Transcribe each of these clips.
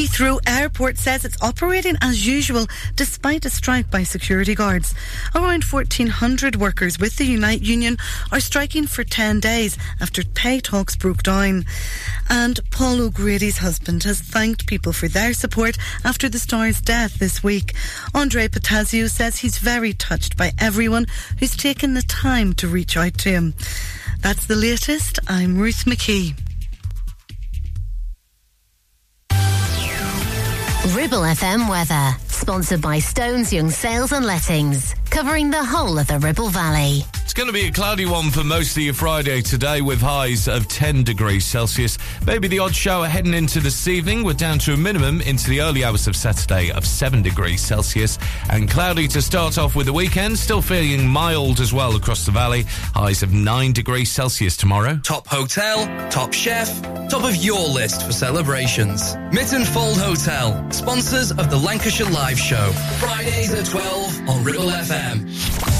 Heathrow Airport says it's operating as usual despite a strike by security guards. Around 1,400 workers with the Unite Union are striking for 10 days after pay talks broke down. And Paul O'Grady's husband has thanked people for their support after the star's death this week. Andre Portasio says he's very touched by everyone who's taken the time to reach out to him. That's the latest. I'm Ruth McKee. Ribble FM weather, sponsored by Stones Young Sales and Lettings, covering the whole of the Ribble Valley. It's going to be a cloudy one for most of your Friday today with highs of 10 degrees Celsius. Maybe the odd shower heading into this evening. We're down to a minimum into the early hours of Saturday of 7 degrees Celsius. And cloudy to start off with the weekend. Still feeling mild as well across the valley. Highs of 9 degrees Celsius tomorrow. Top hotel, top chef, top of your list for celebrations. Mytton Fold Hotel, sponsors of the Lancashire Live Show. Fridays at 12 on Ribble FM.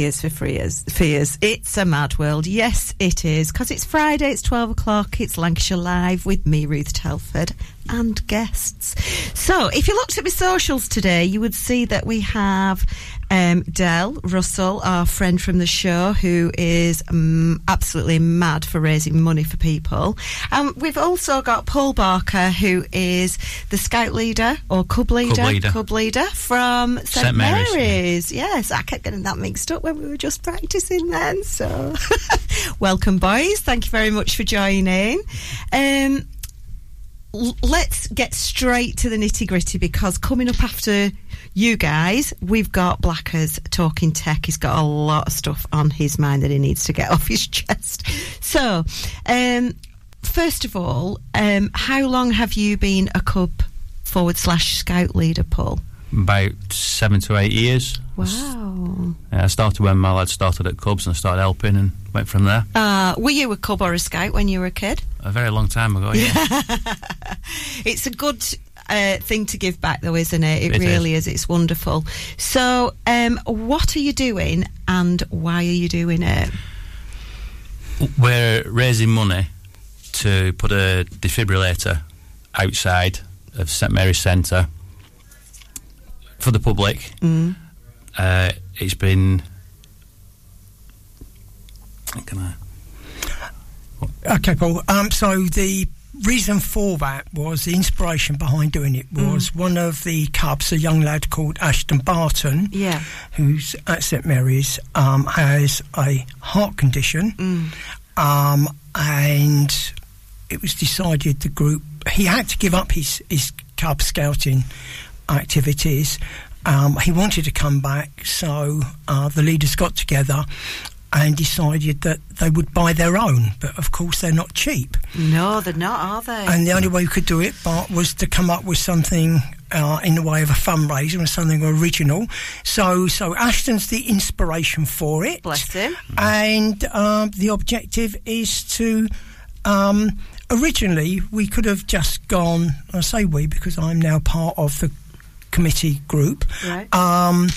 Tears for Fears. Fears. It's a mad world. Yes, it is. Because it's Friday, it's 12 o'clock, it's Lancashire Live with me, Ruth Telford, and guests. So, if you looked at my socials today, you would see that we have Um, Dell Russell, our friend from the show, who is um, absolutely mad for raising money for people. Um, we've also got Paul Barker, who is the scout leader or cub leader, leader. cub leader from St, St. Mary's, Mary's. Yes, I kept getting that mixed up when we were just practicing then. So, welcome, boys. Thank you very much for joining. Um, let's get straight to the nitty gritty because coming up after you guys, we've got Blackers talking tech. He's got a lot of stuff on his mind that he needs to get off his chest. So, um, first of all, um, how long have you been a cub forward slash scout leader, Paul? About seven to eight years. Wow. I started when my lad started at Cubs and I started helping and went from there. Uh, were you a cub or a scout when you were a kid? A very long time ago, yeah. It's a good uh, thing to give back, though, isn't it? It, It really is. It's wonderful. So, um, what are you doing and why are you doing it? We're raising money to put a defibrillator outside of St Mary's Centre for the public. Mm. Uh, it's been. Can I? Okay, Paul. Um, so the reason for that was the inspiration behind doing it was one of the Cubs, a young lad called Ashton Barton, Yeah. who's at St Mary's, um, has a heart condition, um, and it was decided the group he had to give up his his Cub Scouting activities. Um, he wanted to come back, so uh, the leaders got together and decided that they would buy their own. But of course, they're not cheap. No, they're not, are they? And the only way we could do it, Bart, was to come up with something uh, in the way of a fundraiser and something original. So, so Ashton's the inspiration for it. Bless him. And um, the objective is to. Um, originally, we could have just gone. I say we because I'm now part of the committee group. Right. Um,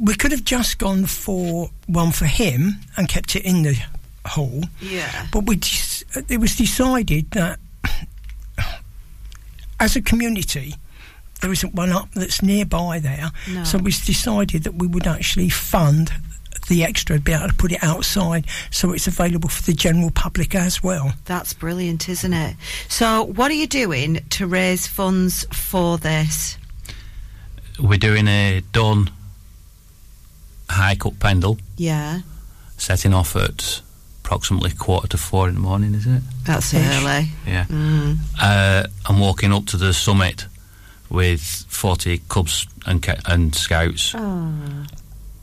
we could have just gone for one for him and kept it in the hall. Yeah. But we dis- it was decided that as a community, there isn't one up that's nearby there. No. So it was decided that we would actually fund the extra, be able to put it outside so it's available for the general public as well. That's brilliant, isn't it? So, what are you doing to raise funds for this? We're doing a dawn hike up Pendle, Yeah, setting off at approximately quarter to four in the morning, is it? that's Ish. early. Yeah. Mm. Uh, I'm walking up to the summit with 40 cubs and, and scouts Oh.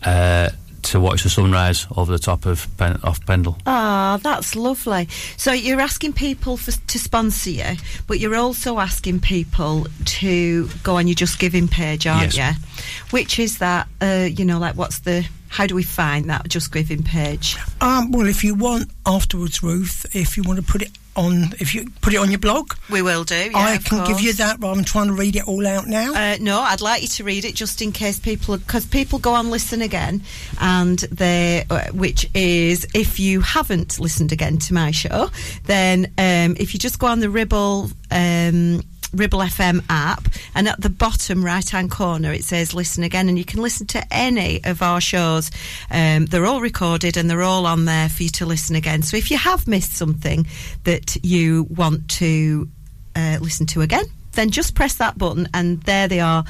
uh, to watch the sunrise over the top of Pen- off Pendle. Ah, that's lovely. So you're asking people for, to sponsor you, but you're also asking people to go on your Just Giving page, aren't Yes. you? Which is that, uh, you know, like what's the, how do we find that Just Giving page? Um, well, if you want afterwards, Ruth, if you want to put it on, if you put it on your blog, We will do. Yeah, I can give you that rather than trying to read it all out now. Uh, no, I'd like you to read it just in case people, because people go on listen again, and they, uh, which is if you haven't listened again to my show, then um, if you just go on the Ribble. Um, Ribble FM app, and at the bottom right hand corner it says listen again, and you can listen to any of our shows. Um, they're all recorded and they're all on there for you to listen again. So if you have missed something that you want to uh, listen to again, then just press that button and there they are.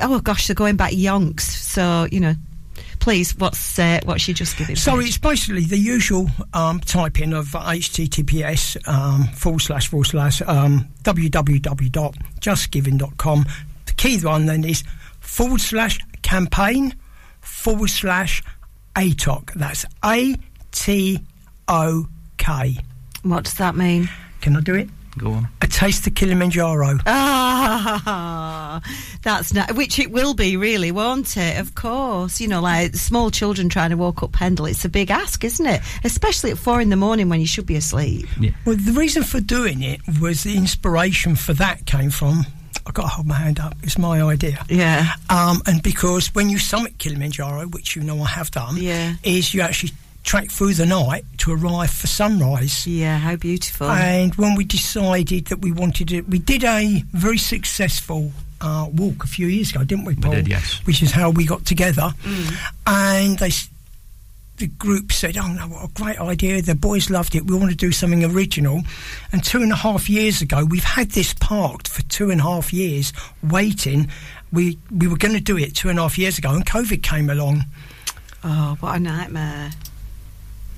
Oh gosh, they're going back yonks. So you know, please, what's uh, what's you just giving? So page? it's basically the usual um, typing of https um, forward slash forward slash um, www.justgiving.com. The key one then is forward slash campaign forward slash ATOK. That's A T O K. what does that mean? Can I do it? Go on. Taste of Kilimanjaro. Ah, that's not, which it will be, really, won't it? Of course. You know, like small children trying to walk up Pendle, it's a big ask, isn't it? Especially at four in the morning when you should be asleep. Well, the reason for doing it was the inspiration for that came from. I've got to hold my hand up. It's my idea. Yeah. Um, and because when you summit Kilimanjaro, which you know I have done, Yeah. is you actually trek through the night to arrive for sunrise. Yeah, how beautiful. And when we decided that we wanted it, we did a very successful uh, walk a few years ago, didn't we, Paul? We did, yes. Which is how we got together, and they. The group said, "Oh no, what a great idea! The boys loved it. We want to do something original." And two and a half years ago, we've had this parked for two and a half years, waiting. We we were going to do it two and a half years ago, and COVID came along. Oh, what a nightmare!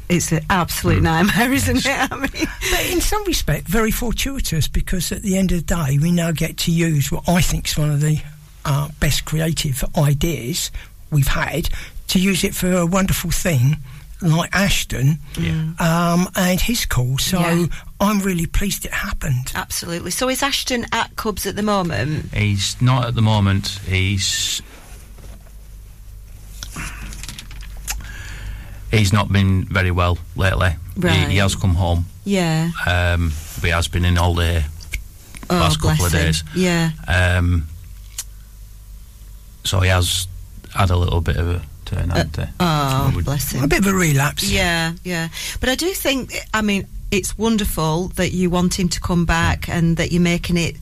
It's an absolute nightmare, isn't it? I mean, But in some respect, very fortuitous because at the end of the day, we now get to use what I think is one of the uh, best creative ideas we've had to use it for a wonderful thing like Ashton um, and his call. So Yeah. I'm really pleased it happened. absolutely. So is Ashton at Cubs at the moment? He's not at the moment. He's he's not been very well lately. He, Right. he has come home, Yeah. um, but he has been in all the Oh, last couple bless of him. days. Yeah. Um, so he has had a little bit of a turn, hasn't he? Oh, So bless him. A bit of a relapse. Yeah, yeah. But I do think, I mean, it's wonderful that you want him to come back and that you're making it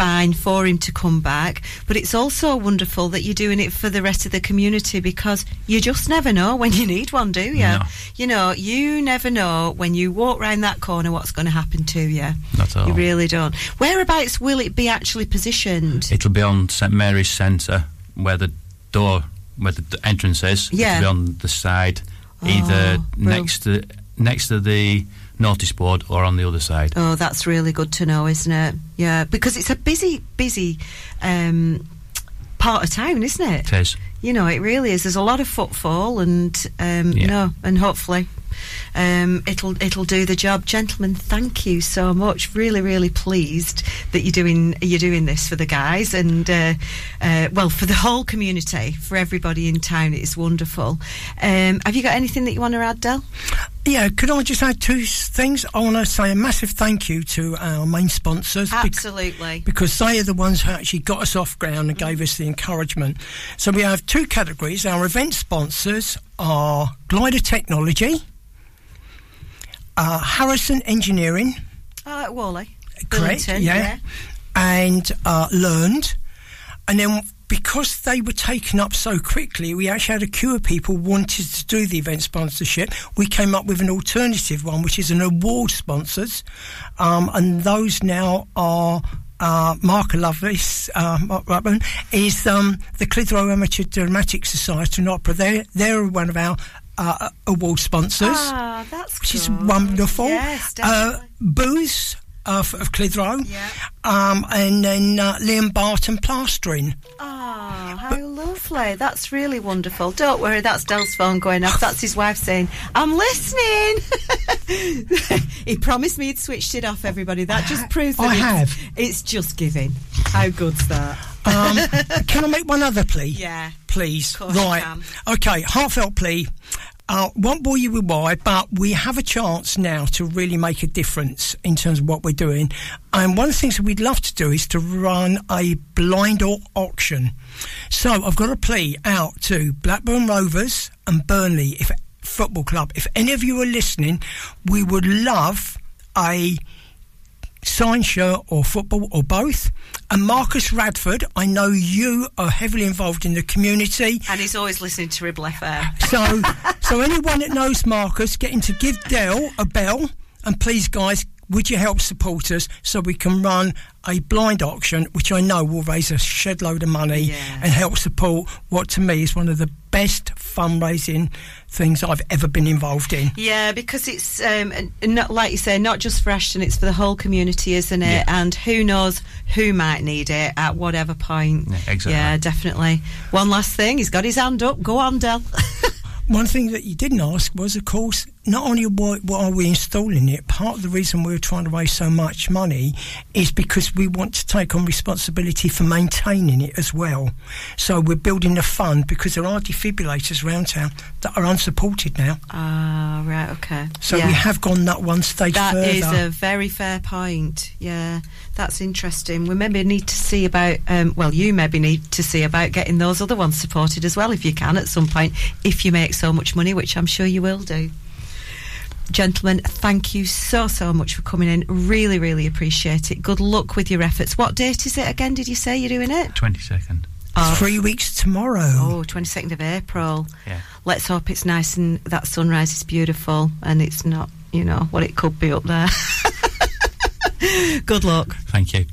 fine for him to come back. But it's also wonderful that you're doing it for the rest of the community because you just never know when you need one, do you? No. You know, you never know when you walk round that corner what's going to happen to you. Not at all. You really don't. Whereabouts will it be actually positioned? It'll be on St Mary's Centre, where the door, where the entrance is. Yeah. It'll be on the side, either Oh, well. next to next to the notice board or on the other side. Oh, that's really good to know, isn't it? Yeah, because it's a busy, busy um, part of town, isn't it? It is. You know, it really is. There's a lot of footfall, and um, Yeah. no, and hopefully. Um, it'll it'll do the job, gentlemen. Thank you so much. Really, really pleased that you're doing you're doing this for the guys and uh, uh, well for the whole community, for everybody in town. It's wonderful. Um, have you got anything that you want to add, Del? Yeah, could I just add two things? I want to say a massive thank you to our main sponsors. bec- Absolutely. because they are the ones who actually got us off ground and gave us the encouragement. So we have two categories. Our event sponsors are Glider Technology, uh, Harrison Engineering, Oh, at Whalley. correct? Billington, yeah. and uh, Learned. And then because they were taken up so quickly, we actually had a queue of people wanted to do the event sponsorship. We came up with an alternative one, which is an award sponsors, um, and those now are. Uh, Mark Lovelace, uh, Mark Rutland, is um, the Clitheroe Amateur Dramatic Society and Opera. They're, they're one of our uh, award sponsors Ah, that's which is wonderful. Yes, uh, definitely. Booze uh, of Clitheroe. Yeah. Um, and then uh, Liam Barton Plastering. Ah, how lovely. That's really wonderful. Don't worry, that's Del's phone going off. That's his wife saying, I'm listening. he promised me he'd switched it off, everybody. That just proves that I it's, have. it's just giving. How good's that? Um, can I make one other plea? Yeah. Please. right. Okay, heartfelt plea. Uh, won't bore you with why, but we have a chance now to really make a difference in terms of what we're doing. And one of the things that we'd love to do is to run a blind au- auction. So I've got a plea out to Blackburn Rovers and Burnley if, Football Club. If any of you are listening, we would love a signed shirt or football or both. And Marcus Rashford, I know you are heavily involved in the community. And he's always listening to Ribble FM. So, so anyone that knows Marcus, getting to give Dell a bell. And please, guys, would you help support us so we can run a blind auction, which I know will raise a shed load of money Yeah. and help support what to me is one of the best fundraising things I've ever been involved in. Yeah, because it's um, not like you say, not just for Ashton, it's for the whole community, isn't it? Yeah. And who knows who might need it at whatever point. Yeah, exactly. Yeah, definitely. One last thing, he's got his hand up. Go on, Del. One thing that you didn't ask was, of course, not only what, what are we installing it, part of the reason we're trying to raise so much money is because we want to take on responsibility for maintaining it as well. So we're building a fund because there are defibrillators around town that are unsupported now. Ah, right, okay. So Yeah. we have gone that one stage That further. is a very fair point. Yeah, that's interesting. We maybe need to see about, um, well, you maybe need to see about getting those other ones supported as well if you can at some point, if you make so much money, which I'm sure you will do. gentlemen, thank you so, so much for coming in. Really, really appreciate it. Good luck with your efforts. What date is it again? Did you say you're doing it? 22nd. Three weeks tomorrow. Oh, 22nd of April. Yeah. Let's hope it's nice and that sunrise is beautiful and it's not, you know, what it could be up there. Good luck. Thank you.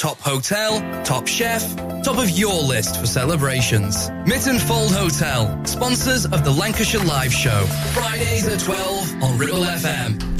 Top hotel, top chef, top of your list for celebrations. Mytton Fold Hotel, sponsors of the Lancashire Live Show. Fridays at 12 on Ribble FM.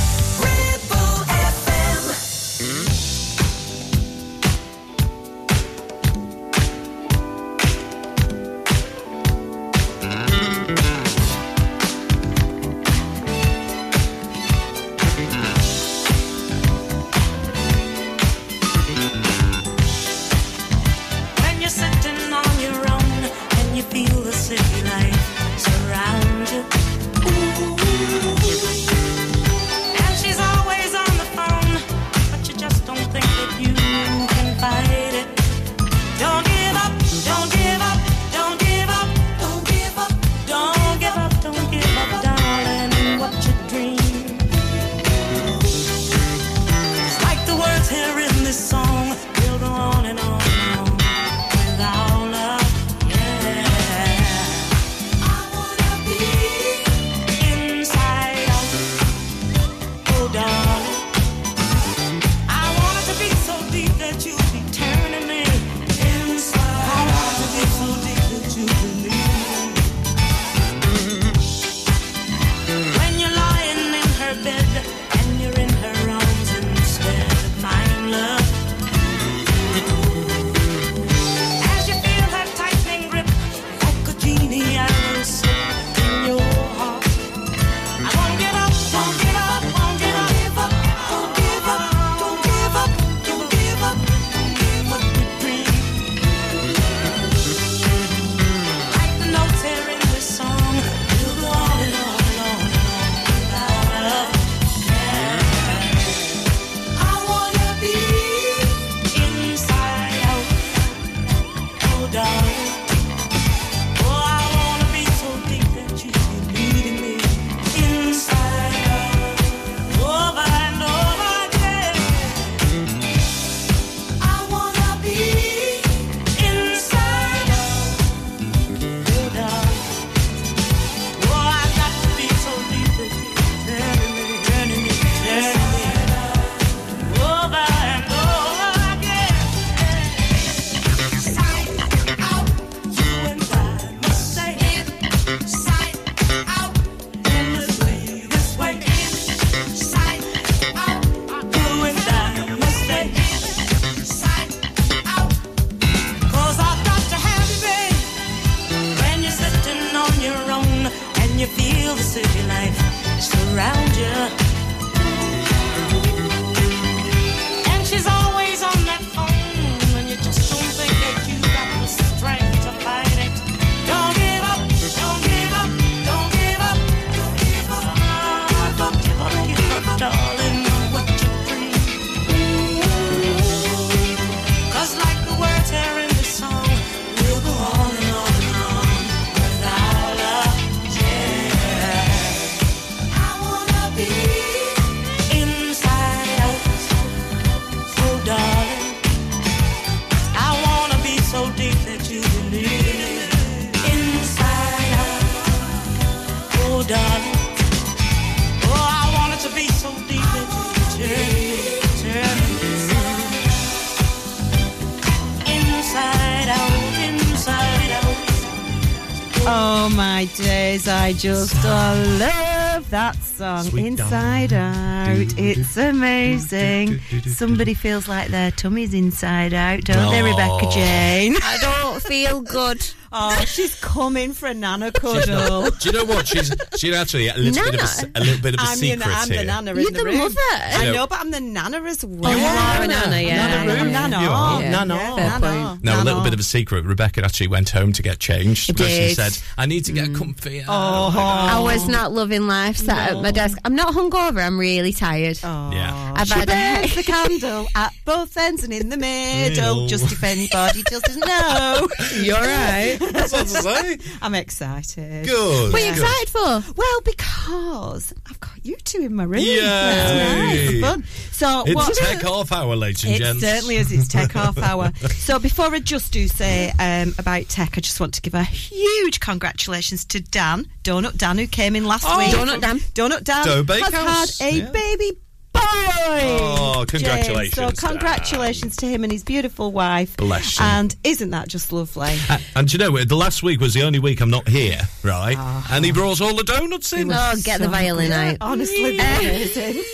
Oh my days, I just uh, love that song. Sweet inside out. It's amazing. Somebody feels like their tummy's inside out, don't they, Oh. Rebecca Jane? I don't feel good. Oh, she's coming for a nana cuddle. Do you know what? She's she's actually a little bit of a, s- a little bit of a I'm, secret your, I'm here. the nana You're in the, the room. mother. I know- know, but I'm the nana as oh, well. Oh, you are a nana, yeah. Nana, Yeah. nana. Are. Yeah, Nana. yeah, nana. point. No, a little bit of a secret. Rebecca actually went home to get changed. I The person did. said, "I need to get mm. comfy." Oh, I was not loving life sat at my desk. I'm not hungover, I'm really tired. Oh. Yeah. I've She had a burns the candle at both ends and in the middle, Middle. just if anybody doesn't know. You're right. That's what to say. I'm excited. Good. What are you good. excited for? Well, because I've got you two in my room. Yay. That's nice. Fun. So It's what? tech half hour, ladies and It gents. certainly is. It's tech half hour. So before I just do say um, about tech, I just want to give a huge congratulations to Dan, Donut Dan, who came in last Oh, week. Donut Dan. Donut Dan Dough has Bakehouse, had a yeah. baby boy. Oh, James. congratulations, So Dan. congratulations to him and his beautiful wife. Bless you. And isn't that just lovely? Uh, and do you know, the last week was the only week I'm not here, right? Uh-huh. And he brought all the donuts in. Oh, get the violin out. Honestly, amazing.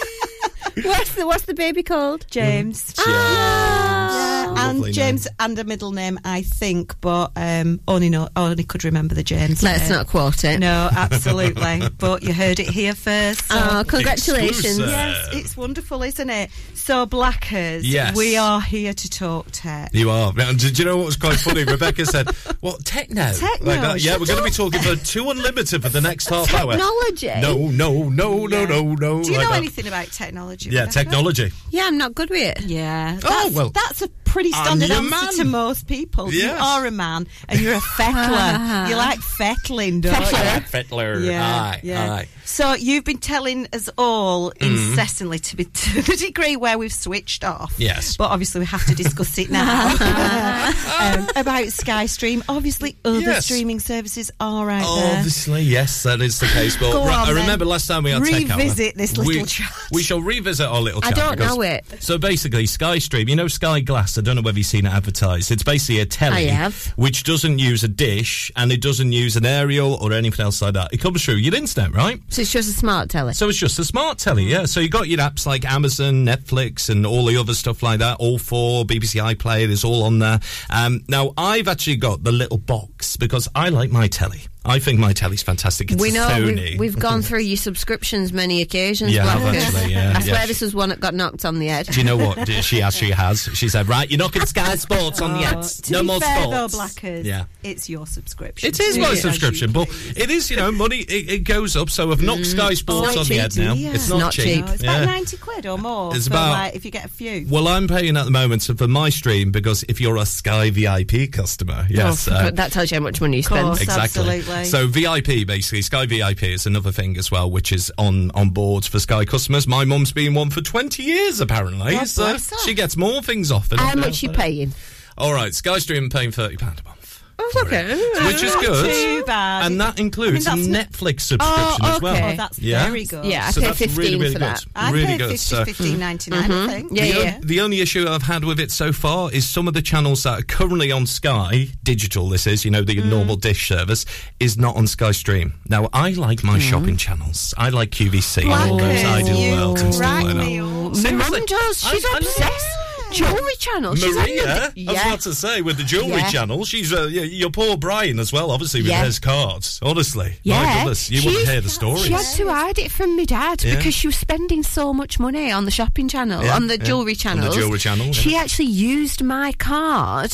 What's the What's the baby called? James. Yeah. Yeah, and Lovely James and a middle name, I think, but um, only know, only could remember the James. Let's name. not quote it. No, absolutely. but you heard it here first. so- Oh, congratulations. Exclusive. Yes, it's wonderful, isn't it? So, Blackers, Yes. we are here to talk tech. You are. And do you know what was quite funny? Rebecca said, "What techno? Techno, Like, uh, yeah, we're going to be talking for two unlimited for the next half hour. Technology. No, no, no, no, Yeah. no, no. Do you like know that. anything about technology? Yeah, technology. Yeah, I'm not good with it. Yeah. Oh, well, that's a pretty standard answer man. to most people. You are a man and you're a fettler. you like fettling, don't you? Fettler. Yeah, Aye, yeah. aye. So you've been telling us all Mm-hmm. incessantly to, be, to the degree where we've switched off. Yes. But obviously we have to discuss it now. um, about SkyStream. Obviously other Yes. streaming services are out there. Obviously, yes, that is the case. But on, I then. remember last time we had Tech. Revisit this little we, chat. We shall revisit our little I chat. don't because- know it. So basically, SkyStream, you know Sky Glass, I don't know whether you've seen it advertised. It's basically a telly I have. which doesn't use a dish and it doesn't use an aerial or anything else like that. It comes through your internet, right? So it's just a smart telly. So it's just a smart telly, yeah. So you got your apps like Amazon, Netflix, and all the other stuff like that. All four BBC iPlayer is all on there. Um, now I've actually got the little box because I like my telly. I think my telly's fantastic. It's we a know Sony. we've, we've gone through your subscriptions many occasions. Yeah, I have Blackers. actually, yeah, I yeah. swear this was one that got knocked on the head. Do you know what she actually has? She said, "Right, you're knocking Sky Sports on the Oh, ads. to No be more fair, sports." though, Blackers, Yeah. it's your subscription. It is my it subscription, but it is, you know, money. It, it goes up. So I've knocked Sky Sports not on the ad cheap, now. yeah. It's not, Not cheap. cheap. No, it's yeah. about 90 quid or more It's for, about- like, if you get a few. Well, I'm paying at the moment for my stream because if you're a Sky VIP customer, yes, Oh, uh, that tells you how much money you spend. course. exactly. absolutely. So VIP, basically, Sky VIP is another thing as well, which is on on board for Sky customers. My mum's been one for 20 years apparently, God so she gets more things off. than How much you paying? All right, Sky Stream paying 30 pound a month. Oh, okay. Which is good. too bad. And that includes I mean, a that's Netflix subscription Oh, as well. okay. Oh, that's Yeah. very good. Yeah, I So pay that's 15 really, really for good. that. I really pay good. 50, So- 15.99, I think. Yeah, the, yeah. on- the only issue I've had with it so far is some of the channels that are currently on Sky Digital, this is, you know, the Mm. normal dish service, is not on Sky Stream. Now, I like my Mm. shopping channels. I like QVC and all those Blackers, ideal you worlds and stuff like me that. up. Mum does. She's I- I obsessed. Jewelry channel. She's on Maria, the- I was yeah. about to say with the jewellery Yeah. channel, she's uh, your poor Brian as well, obviously with Yeah. his cards. Honestly, Yeah, my goodness, you She wouldn't hear the stories. She had to hide it from my dad Yeah. because she was spending so much money on the shopping channel, Yeah, on the yeah. jewellery On the channel. jewellery channel, She yeah. actually used my card.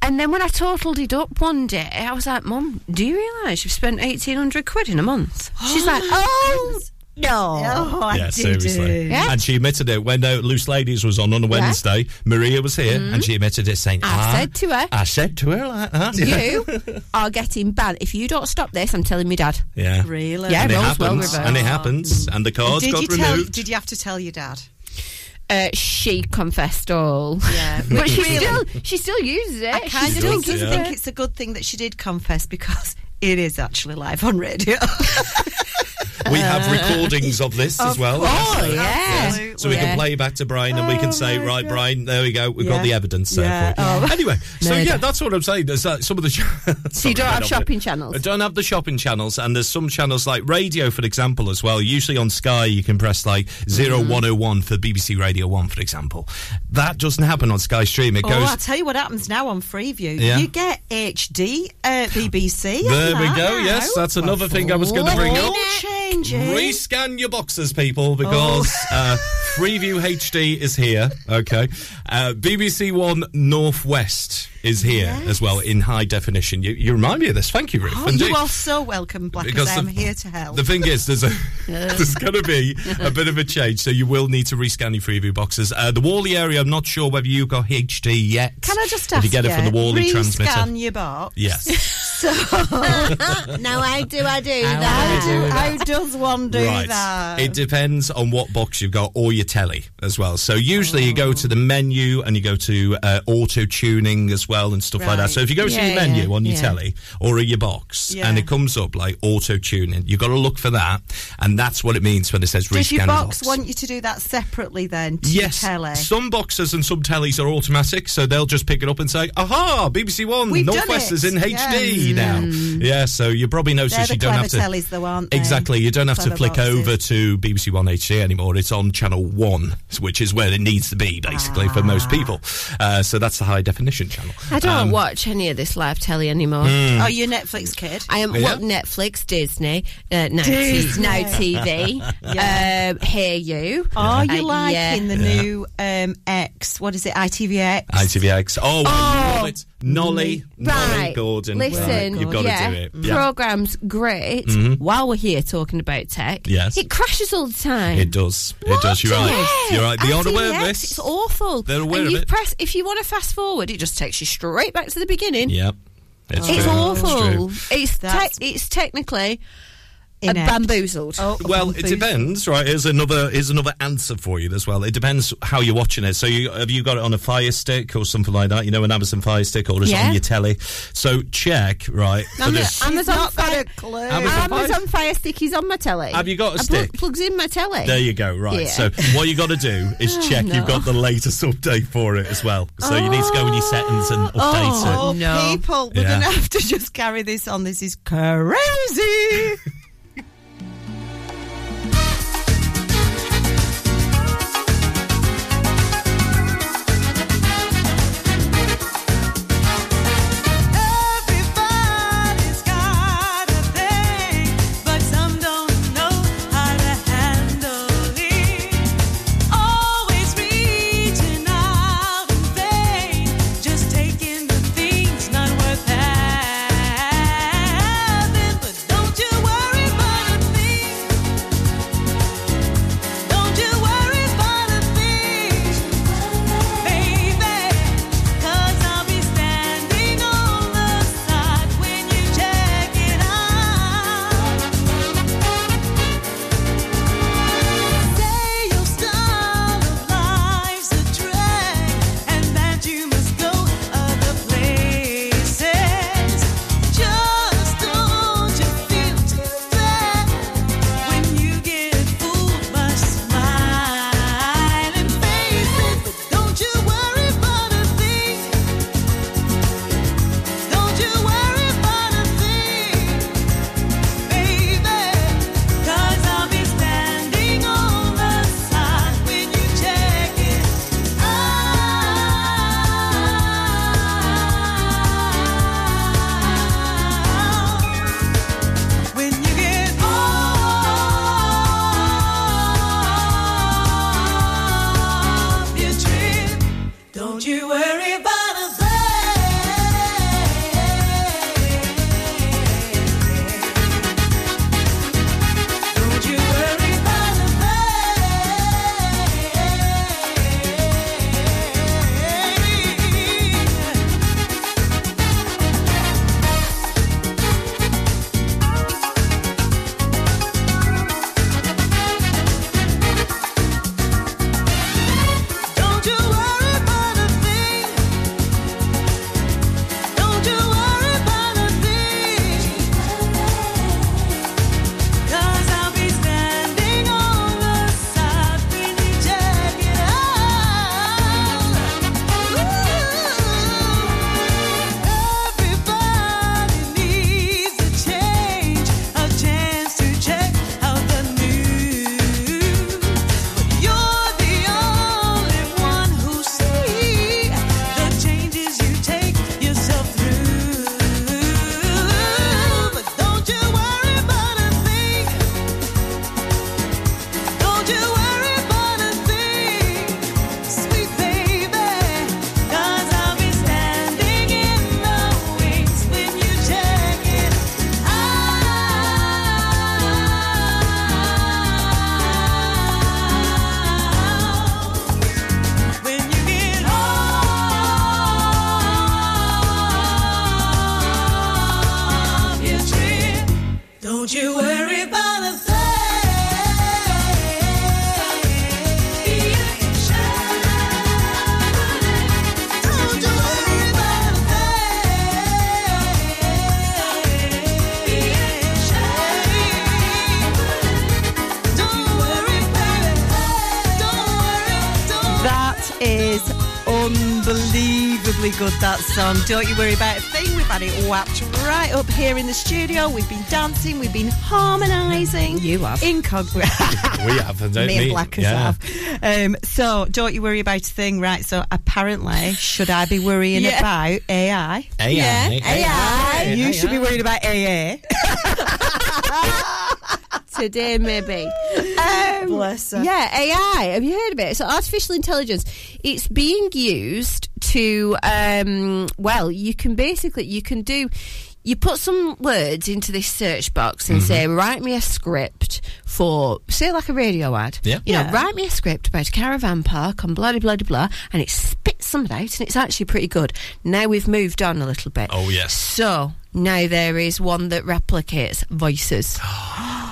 And then when I totaled it up one day, I was like, Mum, do you realise you've spent 1800 quid in a month? She's like, Oh, no. Oh, I yeah, did seriously. Yeah. And she admitted it when uh, Loose Ladies was on on a Wednesday. Maria was here, and she admitted it, saying, Mm-hmm. I "Ah, said to her, I said to her like that. You are getting banned. If you don't stop this, I'm telling me dad. yeah, Really? Yeah, and it roles well happens, reversed. and it happens, and the cards Did got you tell? Did you have to tell your dad? Uh, she confessed all. Yeah, but she Really? still she still uses it. I She kind of still think, yeah. think it's a good thing that she did confess because it is actually live on radio. we have recordings of this as well. Oh yeah. Absolutely. So we can play back to Brian and we can Oh say, right, God. Brian, there we go. We've Yeah. got the evidence there Yeah. for. Oh. Anyway, so yeah, that's what I'm saying. There's uh, some of the. Ch- So you don't have shopping channels? I don't have the shopping channels, and there's some channels like radio, for example, as well. Usually on Sky, you can press like Mm-hmm. 0101 for BBC Radio 1, for example. That doesn't happen on Sky Stream. It Oh, goes. I'll tell you what happens now on Freeview. Yeah. You get HD uh, BBC. There we go. Yes, that's another thing I was going to bring up. Changing. Rescan your boxes, people, because Oh. uh, Freeview HD is here. Okay, uh, BBC One Northwest is here as well in high definition. You, you remind me of this. Thank you, Ruth. Oh, you are so welcome, Black, Because I'm here to help. The thing is, there's a there's going to be a bit of a change, so you will need to rescan your Freeview boxes. Uh, the Whalley area, I'm not sure whether you got HD yet. Can I just If you get it from the Whalley rescan transmitter? your box? Yes. So now, how do I do How that? do I do how does one do right. that? It depends on what box you've got or your telly as well. So usually you go to the menu and you go to uh, auto tuning as well and stuff like that. So if you go to Yeah, your menu yeah, on your yeah. telly or your box and it comes up like auto tuning, you've got to look for that. And that's what it means when it says Does your box box. want you to do that separately then to Yes, your telly? some boxes and some tellies are automatic, so they'll just pick it up and say, "Aha, BBC One, Northwest is in HD Yes. now." Yeah, so you probably notice They're the you don't have to tellies though, aren't they? exactly. You don't have to Clever flick boxes. over to BBC One HD anymore. It's on channel one, which is where it needs to be basically for most people. Uh, so that's the high definition channel. I don't Um, watch any of this live telly anymore. Oh, you're a Netflix kid. I am Yeah. well, Netflix, Disney, uh, now, T- Disney. now TV, Yeah. um, Hear You. Are you Uh, liking yeah. the new um, X? What is it? ITVX. ITVX. Oh, Oh. oh. it. Nolly, Nolly Right. Gordon. Listen, Right, you've got yeah, to do it. Yeah. Program's great. Mhm. While we're here talking about tech, Yes. it crashes all the time. It does. It does. You're right. Yeah. You're right. They are aware of this. It's awful. They're aware and of you it. press if you want to fast forward, it just takes you straight back to the beginning. Yep. It's, It's true. awful. It's It's te- it's technically Inept. bamboozled. Oh, Well, it depends, right? Here's another here's another answer for you as well. It depends how you're watching it. So, you, have you got it on a Fire Stick or something like that? You know, an Amazon Fire Stick, or is it on your telly? So, check right. for Am- Amazon, Fire. Amazon Fire- Amazon Fire Stick is on my telly. Have you got a I pl- stick? plugs in my telly. There you go. Right. Yeah. So, what you got to do is Oh, check no. you've got the latest update for it as well. So, you need to go in your settings and oh. update Oh, it. No. people, we're Yeah. going to have to just carry this on. This is crazy. good, that song. Don't you worry about a thing. We've had it whacked right up here in the studio. We've been dancing, we've been harmonising. You have. Incognito. we have, and don't Me and? Blackers yeah. have. Um, so, don't you worry about a thing, right? So, apparently, should I be worrying Yeah. about AI? AI, Yeah, AI. You should be AI. worried about AA. Today, maybe. Um, Bless her. Yeah, AI. Have you heard of it? So, artificial intelligence. It's being used to, um, well, you can basically you can do. You put some words into this search box and Mm-hmm. say, "Write me a script for, say, like a radio ad." Yeah. You know, Yeah. write me a script about a caravan park on blah blah blah blah, and it spits something out, and it's actually pretty good. Now we've moved on a little bit. Oh, yes. So now there is one that replicates voices.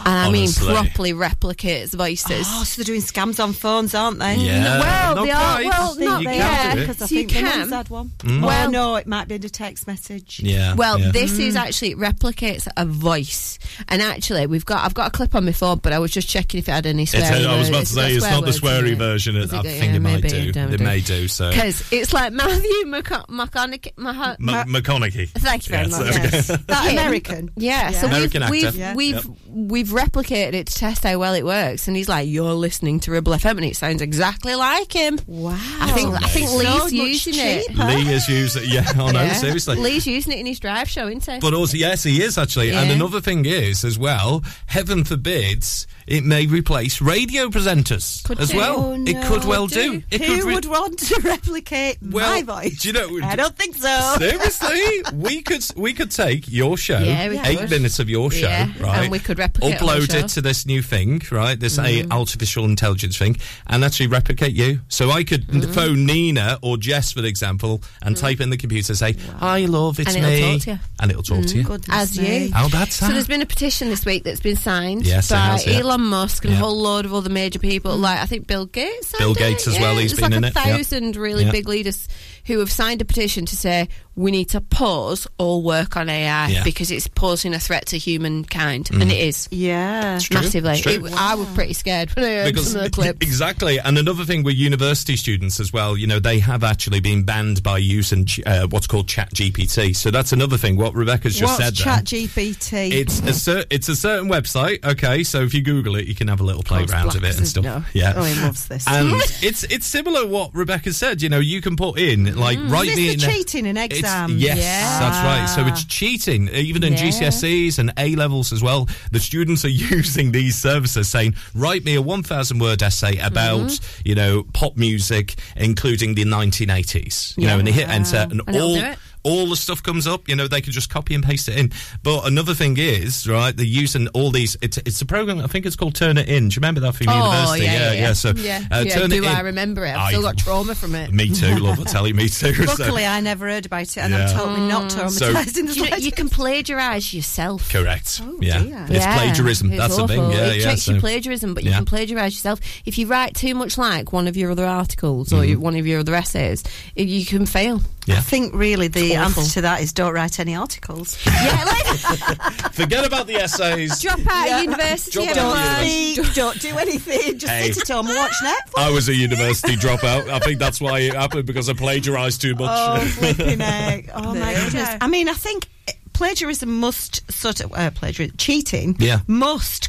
And I mean properly replicates voices. Oh, so they're doing scams on phones, aren't they? Yeah. well, not they are. quite. Well, not you they can are do it. because I So you think my can. mum's had one. Mm. Well, Well- no, it might be in a text message. Yeah. Well, yeah. this is actually it replicates a voice, and actually we've got I've got a clip on my phone, but I was just checking if it had any It's swearing. a, I was about words. to say it's got not the swear words in sweary it. version. Is I it? think Yeah, it might maybe do. don't It do. may do. So Because it's like Matthew McCon- McConaughey. Maha- M- McConaughey. Thank you very Yes, much. there we go. Yes. That Him. American. Yeah, so American we've actor. we've Yep. we've, we've replicated it to test how well it works, and he's like, "You're listening to Ribble FM, and it sounds exactly like him." Wow. I think I think Lee's much using it. cheaper. Lee is using. It. Yeah. Oh no, Yeah. seriously. Lee's using it in his drive show, isn't he? But also, yes, he is actually. And another thing is, as well, heaven forbids, it may replace radio presenters Could as do. well. Oh, it could well do. do. It Who could re- would want to replicate Well, my voice? do you know- I don't think so. Seriously, we could we could take your show, Yeah, eight could. minutes of your show, Yeah, right? and we could replicate the upload. Mm. it to this new thing, right? This a artificial intelligence thing, and actually replicate you. So I could Mm. phone Nina or Jess, for example, and type in the computer, say, "Hi, love, it's And it'll me," talk to you. and it'll talk to you. Goodness As me. you. How bad's So there's been a petition this week that's been signed Yes, by has, yeah. Elon Musk and Yeah. a whole load of other major people. Like I think Bill Gates. signed Bill it. Gates as well, Yeah, he's there's been like in a it, yeah. thousand really Yeah. big leaders who have signed a petition to say we need to pause all work on AI Yeah. because it's posing a threat to humankind, and it is Yeah. true, massively. it's true. It- I was pretty scared when I heard because some of the clips. exactly and another thing with university students as well you know they have actually been banned by using uh, what's called chat gpt so that's another thing what rebecca's just What's said there. Chat GPT? it's a cer- it's a certain website okay so if you google it you can have a little play Course, around of it and stuff no. yeah Oh, he loves this. and it's it's similar what Rebecca said. You know, you can put in like write Is me this in for a- cheating in exams? yes, Yeah. that's right. So it's cheating, even in Yeah. GCSEs and A levels as well. The students are using these services, saying, "Write me a one thousand word essay about Mm-hmm. you know pop music, including the nineteen eighties. You know, and they hit enter, and, And all. All the stuff comes up. You know, they can just copy and paste it in. But another thing is, right, they're using all these. It's it's a program. I think it's called Turnitin. Do you remember that from Oh, university? yeah, yeah, So yeah. uh, Yeah, Turn do It In. I remember it? I've I- still got trauma from it. Me too, love. I tell you, me too. So- Luckily, I never heard about it, and Yeah. I'm totally not So- traumatized in the Do you, know, you can plagiarise yourself. Correct. Oh, yeah. dear. It's Yeah, plagiarism. it's That's the thing. Yeah, it yeah. checks so- your plagiarism, but you Yeah. can plagiarise yourself. If you write too much like one of your other articles or Mm-hmm. one of your other essays, you can fail. Yeah. I think really the answer to that is don't write any articles. yeah, like Forget about the essays. drop out Yeah. of university. Drop out everyone. of Speak, don't do anything. Just Hey. sit at home and watch Netflix. I was a university dropout. I think that's why it happened because I plagiarised too much. Oh, flipping heck. Oh, my you goodness. I mean, I think plagiarism must sort of, uh, plagiarism, cheating Yeah. must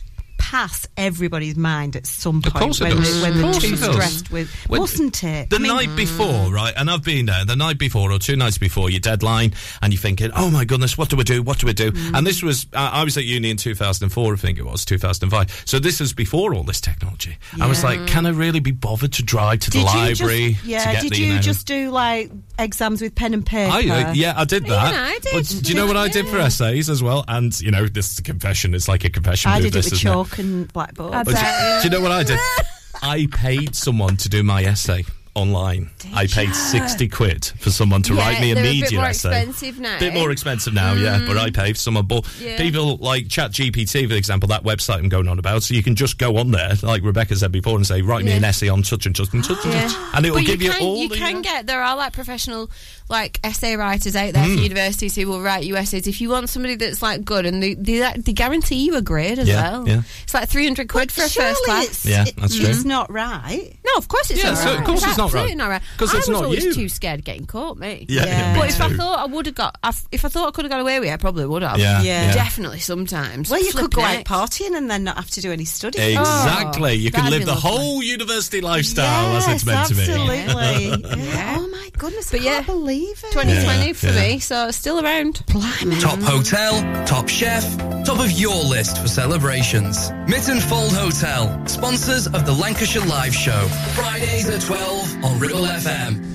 pass everybody's mind at some point of course it when, does. they, when Of they're course too it does. stressed with, When- mustn't it? The I mean, night before, right? And I've been there. The night before, or two nights before your deadline, and you're thinking, "Oh my goodness, what do we do? What do we do?" Mm. And this was, uh, I was at uni in 2004, I think it was 2005. So this was before all this technology. I was like, "Can I really be bothered to drive to the did you library just, yeah, to get did the, you know, just do like exams with pen and paper? I, uh, yeah, I did that. Yeah, I did. But do you know what I did for essays as well? And you know, this is a confession. It's like a confession. I did it with chalk and blackboard. I But oh, do, bet, do you know what I did? I paid someone to do my essay online. I paid sixty quid for someone to Yeah, write me a they're a bit media more essay. expensive now. Bit more expensive now, yeah. Mm. But I paid for someone. But Yeah. people like ChatGPT, for example, that website I'm going on about. So you can just go on there, like Rebecca said before, and say, "Write me an essay on such and such and such and Yeah. such," and it will give you, can, all you the. can uh, get there are like professional like essay writers out there Mm. for universities who will write you essays if you want somebody that's like good and they they, they guarantee you a grade as Yeah, well yeah. it's like 300 quid for a Surely first class It's, Yeah, that's true. It's not right. no of course it's Yeah, all so right. of course it's not not right. absolutely not right. 'Cause I it's was not always you. too scared of getting caught, mate. Yeah, yeah, me but if I thought I would have got, if I thought I could have got away with it, I probably would have. Yeah, Yeah. yeah. definitely. Sometimes. Well, you could go out partying and then not have to do any study. Exactly. you can live the lovely. whole university lifestyle as it's meant to be. absolutely. Yeah. Oh my goodness, I But can't yeah, believe it. 2020 Yeah, for yeah. me, so still around. Blimey. Top hotel, top chef, top of your list for celebrations. Mytton Fold Hotel, sponsors of the Lancashire Live Show. Fridays at 12 on Ribble FM.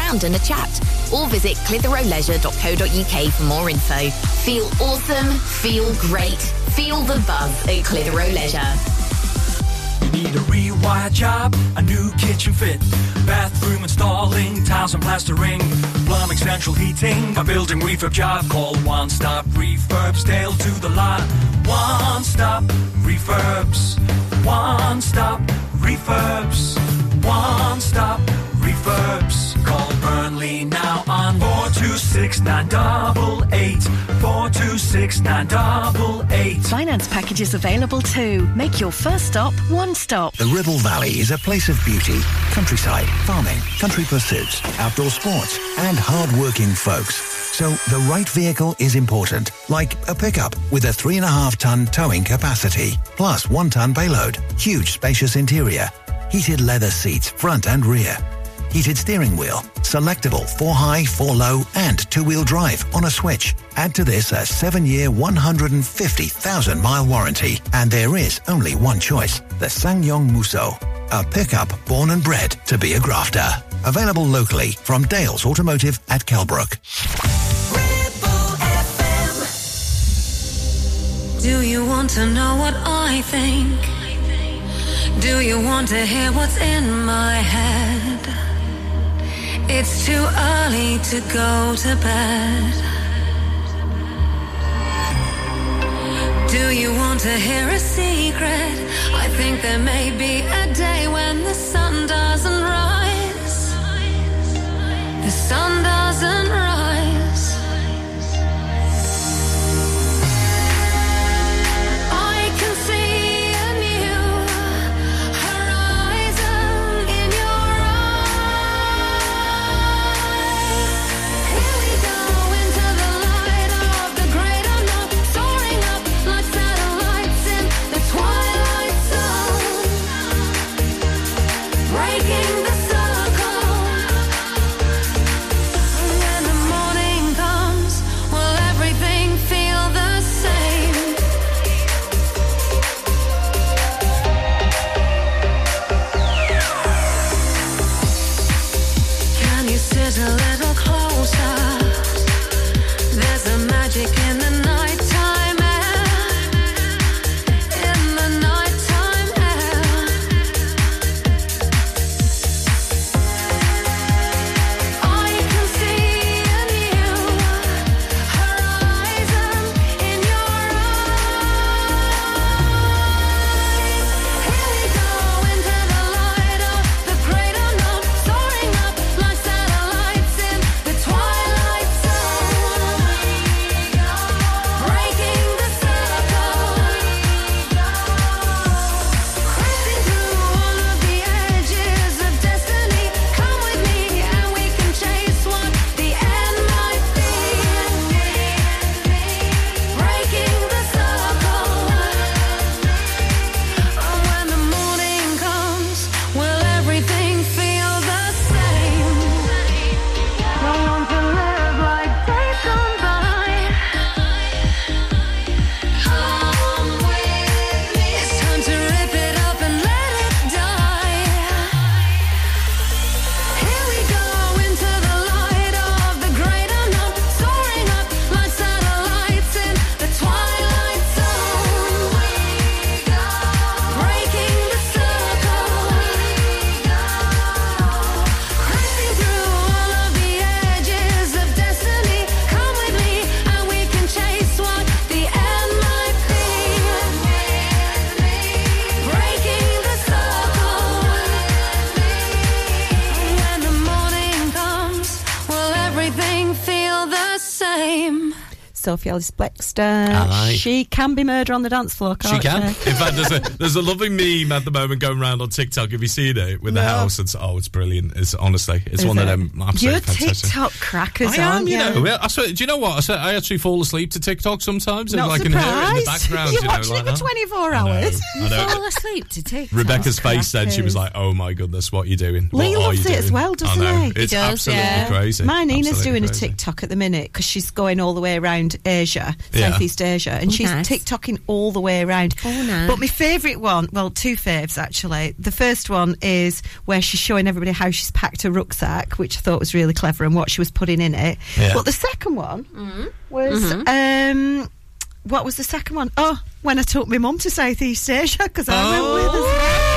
and a chat. Or visit clitheroeleisure.co.uk for more info. Feel awesome, feel great, feel the buzz at Clitheroe Leisure. You need a rewire job, a new kitchen fit, bathroom installing, tiles and plastering, plumbing, central heating, a building refurb job. Call One Stop Refurbs, Dale to the lot. One Stop Refurbs, One Stop Refurbs, One Stop Refurbs. Call Burnley now on 426 988 426 988. Finance packages available too. Make your first stop one stop. The Ribble Valley is a place of beauty, countryside, farming, country pursuits, outdoor sports, and hard-working folks. So the right vehicle is important, like a pickup with a three and a half ton towing capacity, plus one ton payload, huge spacious interior, heated leather seats front and rear, heated steering wheel, selectable 4 high, 4 low, and two-wheel drive on a switch. Add to this a 7-year, 150,000-mile warranty, and there is only one choice, the SsangYong Musso, a pickup born and bred to be a grafter. Available locally from Dales Automotive at Kelbrook. Do you want to know what I think? Do you want to hear what's in my head? It's too early to go to bed. Do you want to hear a secret? I think there may be a day when the sun doesn't rise. The sun doesn't rise. Sophie Ellis. Aye. She can be murder on the dance floor, She can't can. In fact, there's a there's a lovely meme at the moment going around on TikTok. Have you seen it with the No. house? It's oh, it's brilliant. It's honestly, it's Is one of it? them. Absolutely You're fantastic. TikTok crackers, I am, aren't you you? know. Yeah, I swear, do you know what? I, swear, I actually fall asleep to TikTok sometimes, and Not I can hear it in the surprised. background. You're you know, watching like it for that. 24 I know, hours. I know. Fall asleep to TikTok. Rebecca's face said she was like, "Oh my goodness, what are you doing? Lee what are loves you it as well, doesn't I know. he? It's absolutely crazy. My Nina's Absolutely doing crazy. a TikTok at the minute because she's going all the way around Asia, Yeah. Southeast Asia, and Oh, she's nice. TikToking all the way around. Oh, nice. But my favourite one, well, two faves actually. The first one is where she's showing everybody how she's packed her rucksack, which I thought was really clever and what she was putting in it. Yeah. But the second one was. Mm-hmm. Um, what was the second one? Oh, when I took my mum to Southeast Asia because I went with as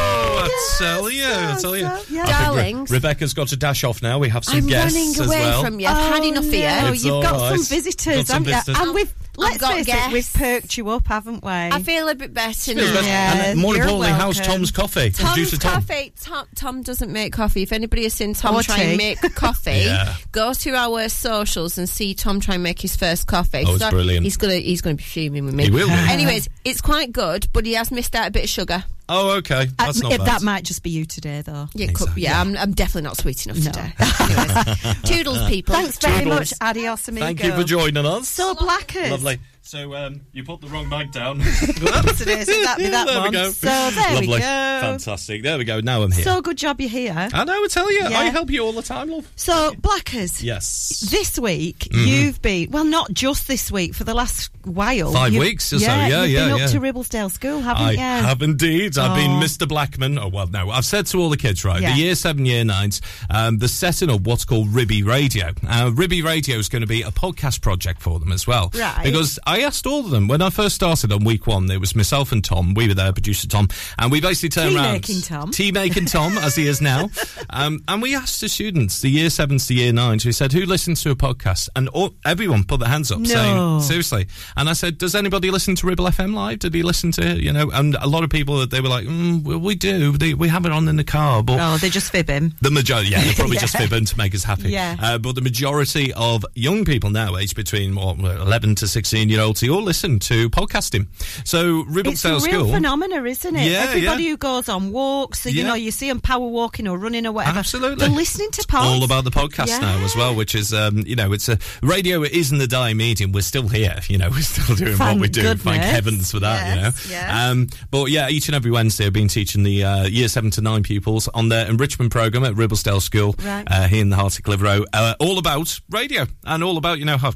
well. Oh, I tell you, I tell you. yeah. I think Re- Rebecca's got to dash off now. We have some I'm guests running as away well. from you. I've had Oh, enough of you. It's you've got right. some visitors, Got some haven't you? visitors. And we've um, let's got face it, we've perked you up, haven't we? I feel a bit better Feels now. better. and more you're importantly, how's. Tom's coffee? Tom's Producer Tom. coffee. Tom, Tom doesn't make coffee. If anybody has seen Tom Or try tea. and make coffee, Yeah. go to our socials and see Tom try and make his first coffee. Oh, it's brilliant. He's gonna he's gonna be fuming with me. He will. Anyways, it's quite good, but he has missed out a bit of sugar. Oh, okay. That's Uh, not it- bad. that might just be you today, though. Yeah, could- yeah, I'm, I'm definitely not sweet enough today. Toodles, people. Thanks very Toodles. much, adios, amigo. Thank you for joining us. So blackers. Lovely. So um, you put the wrong mic down. Whoops, it is. That'd be that there one. we go. So there we Lovely. go. Fantastic. There we go. Now I'm here. So good job you're here. I know. I tell you, I help you all the time, love. So blackers. Yes. This week Mhm. you've been well, not just this week for the last while. Five You've- weeks or so, yeah, you've yeah, been up to Ribblesdale School, haven't I you? have indeed. I've been Oh. Mr. Blackman. Oh well, no. I've said to all the kids, right? Yeah. The year seven, year nines, um, they're setting up what's called Ribby Radio. Uh, Ribby Radio is going to be a podcast project for them as well. Right. Because I asked all of them when I first started on week one. There was myself and Tom. We were there, producer Tom, and we basically turned Tea around. making Tom. Tea making Tom, as he is now. Um, and we asked the students, the year sevens to year nines, we said, "Who listens to a podcast?" And all, everyone put their hands up, No. saying, "Seriously." And I said, "Does anybody listen to Ribble FM live? Did he listen to you know?" And a lot of people they were like, mm, well, "We do. They, we have it on in the car." But Oh, they just fibbing. the majority, yeah, they're probably just fibbing to make us happy. Yeah. Uh, but the majority of young people now, aged between what, 11 to 16 year olds, all listen to podcasting. So Ribblesdale School. It's a real School. phenomena, isn't it? Yeah, Everybody yeah. who goes on walks, you Yeah. know, you see them power walking or running or whatever. Absolutely. They're listening to pods. all about the podcast Yeah. now as well, which is, um, you know, it's a radio isn't the dying medium. We're still here, you know, we're still doing Thank what we do. Thank heavens for that, Yes, you know. yes. Um, but yeah, each and every Wednesday I've been teaching the uh, year seven to nine pupils on their enrichment program at Ribblesdale School Right. uh, here in the heart of Clitheroe, uh, all about radio and all about, you know, how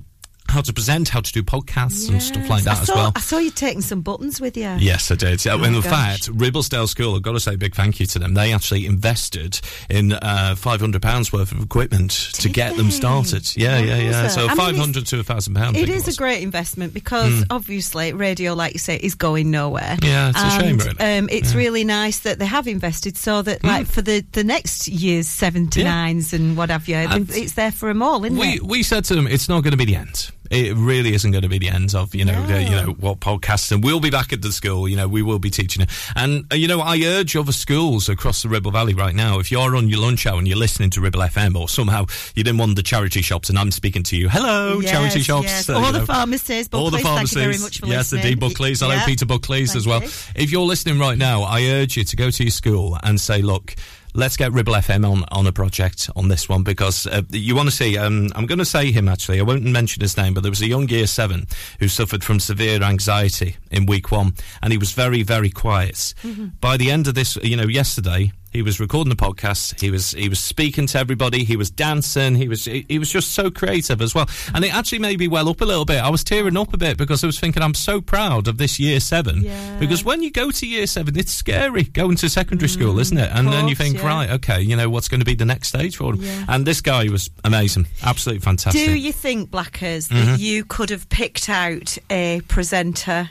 how to present, how to do podcasts and stuff like that as well. I saw you taking some buttons with you. Yes, I did. Oh, in gosh. fact, Ribblesdale School, I've got to say a big thank you to them. They actually invested in uh, £500 worth of equipment to get them started. Yeah, yeah, yeah. So I mean, 500 to £1,000. It is It a great investment because Mm. obviously radio, like you say, is going nowhere. Yeah, it's a shame, And, really. Um, it's really nice that they have invested so that, like, for the, the next year's seven to Mm. Yeah. and what have you, And it's there for them all, isn't We it? we said to them, it's not going to be the end. It really isn't going to be the end of you know the, you know what podcasts and we'll be back at the school. You know we will be teaching it, and uh, you know I urge other schools across the Ribble Valley right now. If you're on your lunch hour and you're listening to Ribble FM, or somehow you're in one of the charity shops and I'm speaking to you, hello Yes, charity shops, yes. uh, Or the know. pharmacies, all the pharmacies. thank you very much for yes, the D. Buckleys. Hello, Yeah. Peter Buckleys as well. If you're listening right now, I urge you to go to your school and say, look. Let's get Ribble FM on, on a project on this one because uh, you want to see. Um, I'm going to say him actually. I won't mention his name, but there was a young year seven who suffered from severe anxiety in week one, and he was very, very quiet. By the end of this, you know, yesterday he was recording the podcast. He was he was speaking to everybody. He was dancing. He was he, he was just so creative as well. And it actually made me well up a little bit. I was tearing up a bit because I was thinking I'm so proud of this year seven. yeah. Because when you go to year seven, it's scary going to secondary school, isn't it? And then you think, yeah. right, okay, you know what's going to be the next stage for him. Yeah. And this guy was amazing, absolutely fantastic. Do you think, Blackers, Mhm. that you could have picked out a presenter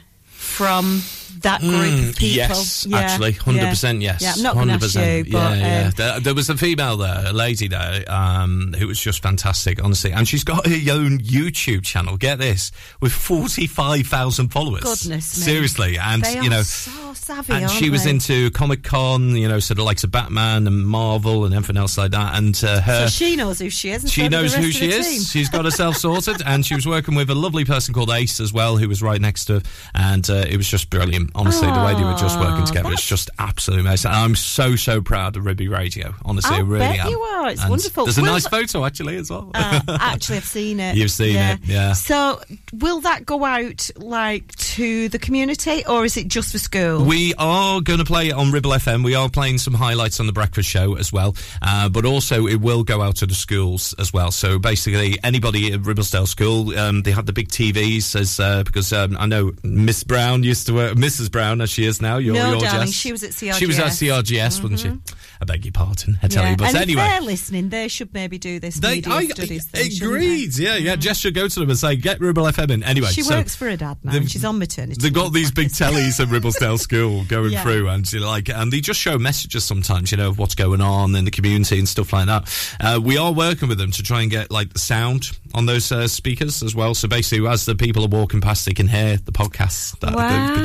from that group Mm, of people. Yes, Yeah, actually, hundred percent. Yes, Yeah, I'm not ask you, Yeah, but yeah. um, There, there was a female there, a lady there, um, who was just fantastic, honestly, and she's got her own YouTube channel. Get this, with forty-five thousand followers. goodness me. seriously, and they you know. so savvy. and she was they? into Comic Con, you know, sort of likes of Batman and Marvel and everything else like that. And uh, her, So she knows who she is. and she so knows who she is. team. She's got herself sorted, and she was working with a lovely person called Ace as well, who was right next to her, and uh, it was just brilliant. Honestly, the way they were just working together, it's just absolutely amazing. I'm so so proud of Ribby Radio. Honestly, I I'll really bet am. you are. It's And wonderful. There's a Will- nice photo actually as well. Uh, actually, I've seen it. You've seen it, yeah. So, will that go out like to the community, or is it just for school? We are going to play it on Ribble FM. We are playing some highlights on the breakfast show as well, uh, but also it will go out to the schools as well. So basically, anybody at Ribblesdale School, um, they have the big TVs as uh, because um, I know Miss Brown used to work, Mrs. Brown as she is now. Your, No, your darling, Jess. she was at CRGS. She was at CRGS. CRGS, wasn't she? I beg your pardon. I tell Yeah, you, but and anyway. if they're listening, they should maybe do this They, media I, studies thing. shouldn't agreed. Yeah, yeah. Jess should go to them and say, "Get Ribble FM in." Anyway. She so works for her dad now. She's on maternity. They've got these big tellies at Ribblesdale School going Yeah. through, and like, and they just show messages sometimes, you know, of what's going on in the community and stuff like that. Uh, we are working with them to try and get like the sound on those uh, speakers as well. So basically, as the people are walking past, they can hear the podcasts that Wow. they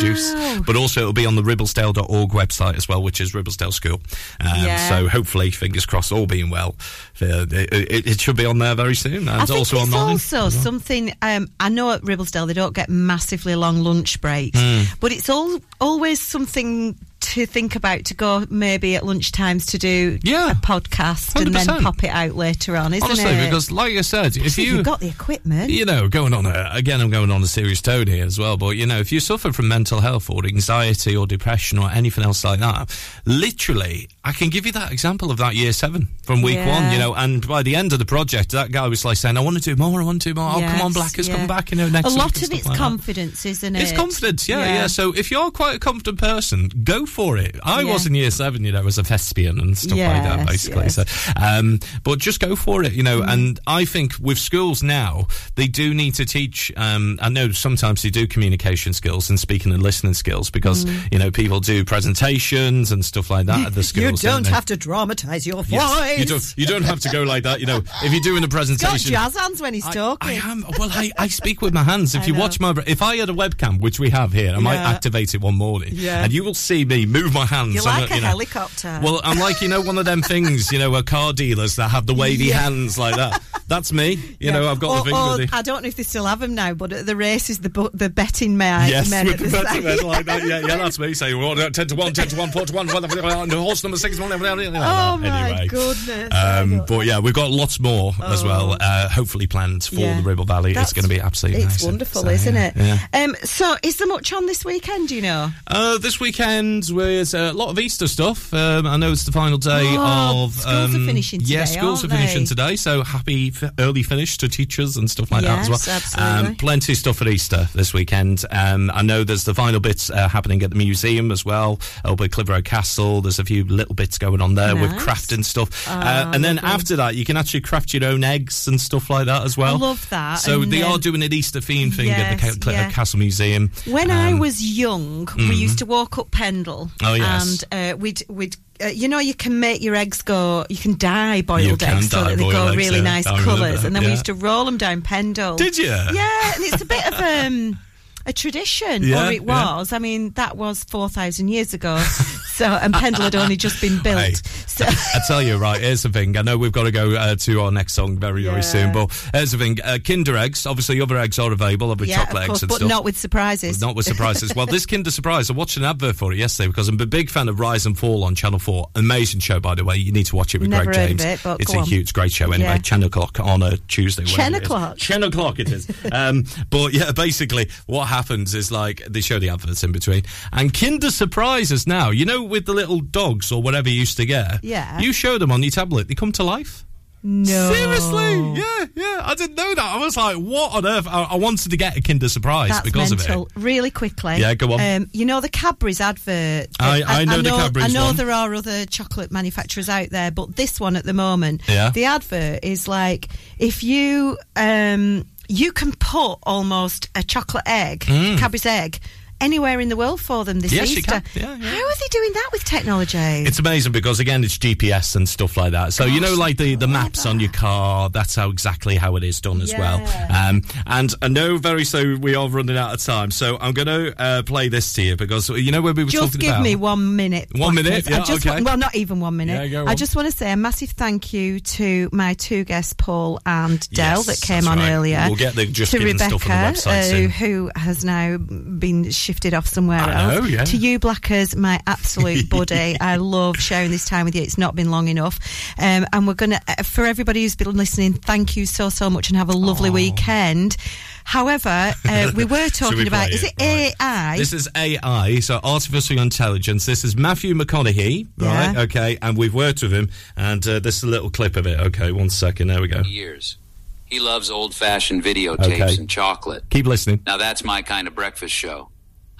But also, it'll be on the Ribblesdale.org website as well, which is Ribblesdale School. Um, Yeah. So hopefully, fingers crossed, all being well, uh, it, it, it should be on there very soon, and I think also it's online. also something. Um, I know at Ribblesdale they don't get massively long lunch breaks, Mm. but it's all always something to think about to go maybe at lunchtimes to do a podcast and then pop it out later on, isn't Honestly, it? because like I said, if you you've got the equipment, you know, going on a, again, I'm going on a serious tone here as well. But you know, if you suffer from mental health or anxiety or depression or anything else like that, literally, I can give you that example of that year seven from week Yeah. one. You know, and by the end of the project, that guy was like saying, "I want to do more. I want to do more. oh, come on, Yes, Blackers, yeah. come back. You know, next a lot of it's like confidence, isn't it? It's confidence, yeah, yeah, So if you're quite a confident person, go for it. I Yeah. was in year seven, you know, as a thespian and stuff like that, basically. yes. So, um, but just go for it, you know. Mm. And I think with schools now, they do need to teach. Um, I know sometimes they do communication skills and speaking and listening skills because Mm. you know people do presentations and stuff like that at the schools. You don't have to dramatise your voice. Yes, you don't. You don't have to go like that. You know, if you're doing a He's got presentation, jazz hands when he's talking. I am. Well, I, I speak with my hands. If I you know. watch my, if I had a webcam, which we have here, I might activate it one morning, Yeah. and you will see me move my hands. You're like a you know- helicopter. Well, I'm like you know one of them things, you know, a car dealers that have the wavy Yeah. hands like that. That's me. You know, I've got or, the or, with the. I don't know if they still have them now, but at the races, the bu- the betting man. Yes, men with the the betting men like that. Yeah, yeah, that's me. Saying, well, 10 to 1, 10 to 1, 4 to 1, and horse number 6, 1, Oh my anyway. goodness! Um, but yeah, we've got lots more as well, uh, hopefully planned for Oh. Yeah. the Ribble Valley. That's- it's going to be absolutely It's amazing. wonderful, So, isn't yeah, it? Yeah. Um, so, is there much on this weekend? Do you know? Uh, this weekend was a lot of Easter stuff. Um, I know it's the final day Oh, of. schools are um, finishing Yeah, schools are finishing today. So happy f- early finish to teachers and stuff like that as well. Absolutely. Um, plenty of stuff at Easter this weekend. Um, I know there's the final bits uh, happening at the museum as well. Over at Clitheroe Castle, there's a few little bits going on there with Nice. crafting stuff. Oh, uh, and then lovely. after that, you can actually craft your own eggs and stuff like that as well. I love that. So And they then- are doing an Easter theme thing at the Ca- yeah. Castle Museum. When I Um, was young, we mhm. used to walk up Pendle. Oh, yes. And uh, we'd we'd. Uh, you know, you can make your eggs go. You can dye boiled You eggs so that they go eggs, really yeah. nice I colours, and then we used to roll them down Pendle. Did you? Yeah, and it's a bit of um, a tradition, Yeah, or it yeah. was. I mean, that was four thousand years ago. so, and Pendle had only just been built. Hey, So, I tell you, right, here's the thing. I know we've got to go uh, to our next song very, Yeah. very soon, but here's the thing. Uh, Kinder eggs, obviously other eggs are available, other yeah, chocolate of course, eggs and but stuff. not with surprises. Not with surprises. well, this Kinder Surprise, I watched an advert for it yesterday because I'm a big fan of Rise and Fall on Channel 4. Amazing show, by the way. You need to watch it with Never Greg heard of James. it, but it's a on. huge, great show anyway. Yeah. 10 o'clock on a Tuesday. 10 o'clock? 10 o'clock it is. um, but yeah, basically, what happens is like they show the adverts in between. And Kinder Surprises now, you know, with the little dogs or whatever you used to get, Yeah. you show them on your tablet, they come to life. No. Seriously, yeah, yeah. I didn't know that. I was like, what on earth? I, I wanted to get a Kinder Surprise That's because mental. of it. Really quickly. Yeah, go on. Um, you know the Cadbury's advert. I- I know the Cadbury's I know one. there are other chocolate manufacturers out there, but this one at the moment, Yeah. the advert is like if you um, you can put almost a chocolate egg, Mm. Cadbury's egg. Anywhere in the world for them this Yes, Easter. can. Yeah, How are they doing that with technology? It's amazing because again, it's GPS and stuff like that. So you know, like the, the maps on your car. That's how exactly how it is done as well. Um, and I know very soon we are running out of time, so I'm going to uh, play this to you because you know when we were talking about. just talking give about me one minute. One minute? Yeah, just okay. well, not even one minute. Yeah, I just want to say a massive thank you to my two guests, Paul and Dell, Yes, that came on right. earlier. We'll get the Just to Rebecca, stuff on the website uh, who has now been shifted off somewhere I else. know, yeah. To you, Blackers, my absolute buddy. I love sharing this time with you. It's not been long enough, um, and we're gonna uh, for everybody who's been listening. Thank you so so much, and have a lovely weekend. However, uh, we were Shall we talking about play is it? it AI? This is AI, so artificial intelligence. This is Matthew McConaughey, right? Yeah. Okay, and we've worked with him, and uh, this is a little clip of it. Okay, one second. There we go. years. He loves old fashioned videotapes Okay. and chocolate. Keep listening. Now that's my kind of breakfast show.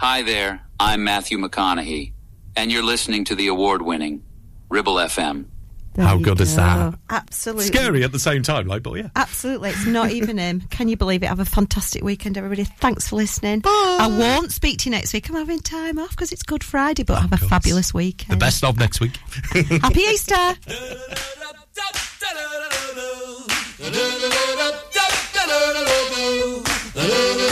Hi there, I'm Matthew McConaughey, and you're listening to the award winning Ribble FM. There How good go. is that? Absolutely. Scary at the same time, like, but yeah. Absolutely. It's not even him. Can you believe it? Have a fantastic weekend, everybody. Thanks for listening. Bye. I won't speak to you next week. I'm having time off because it's Good Friday, but oh, have a fabulous weekend. The best of next week. Happy Easter.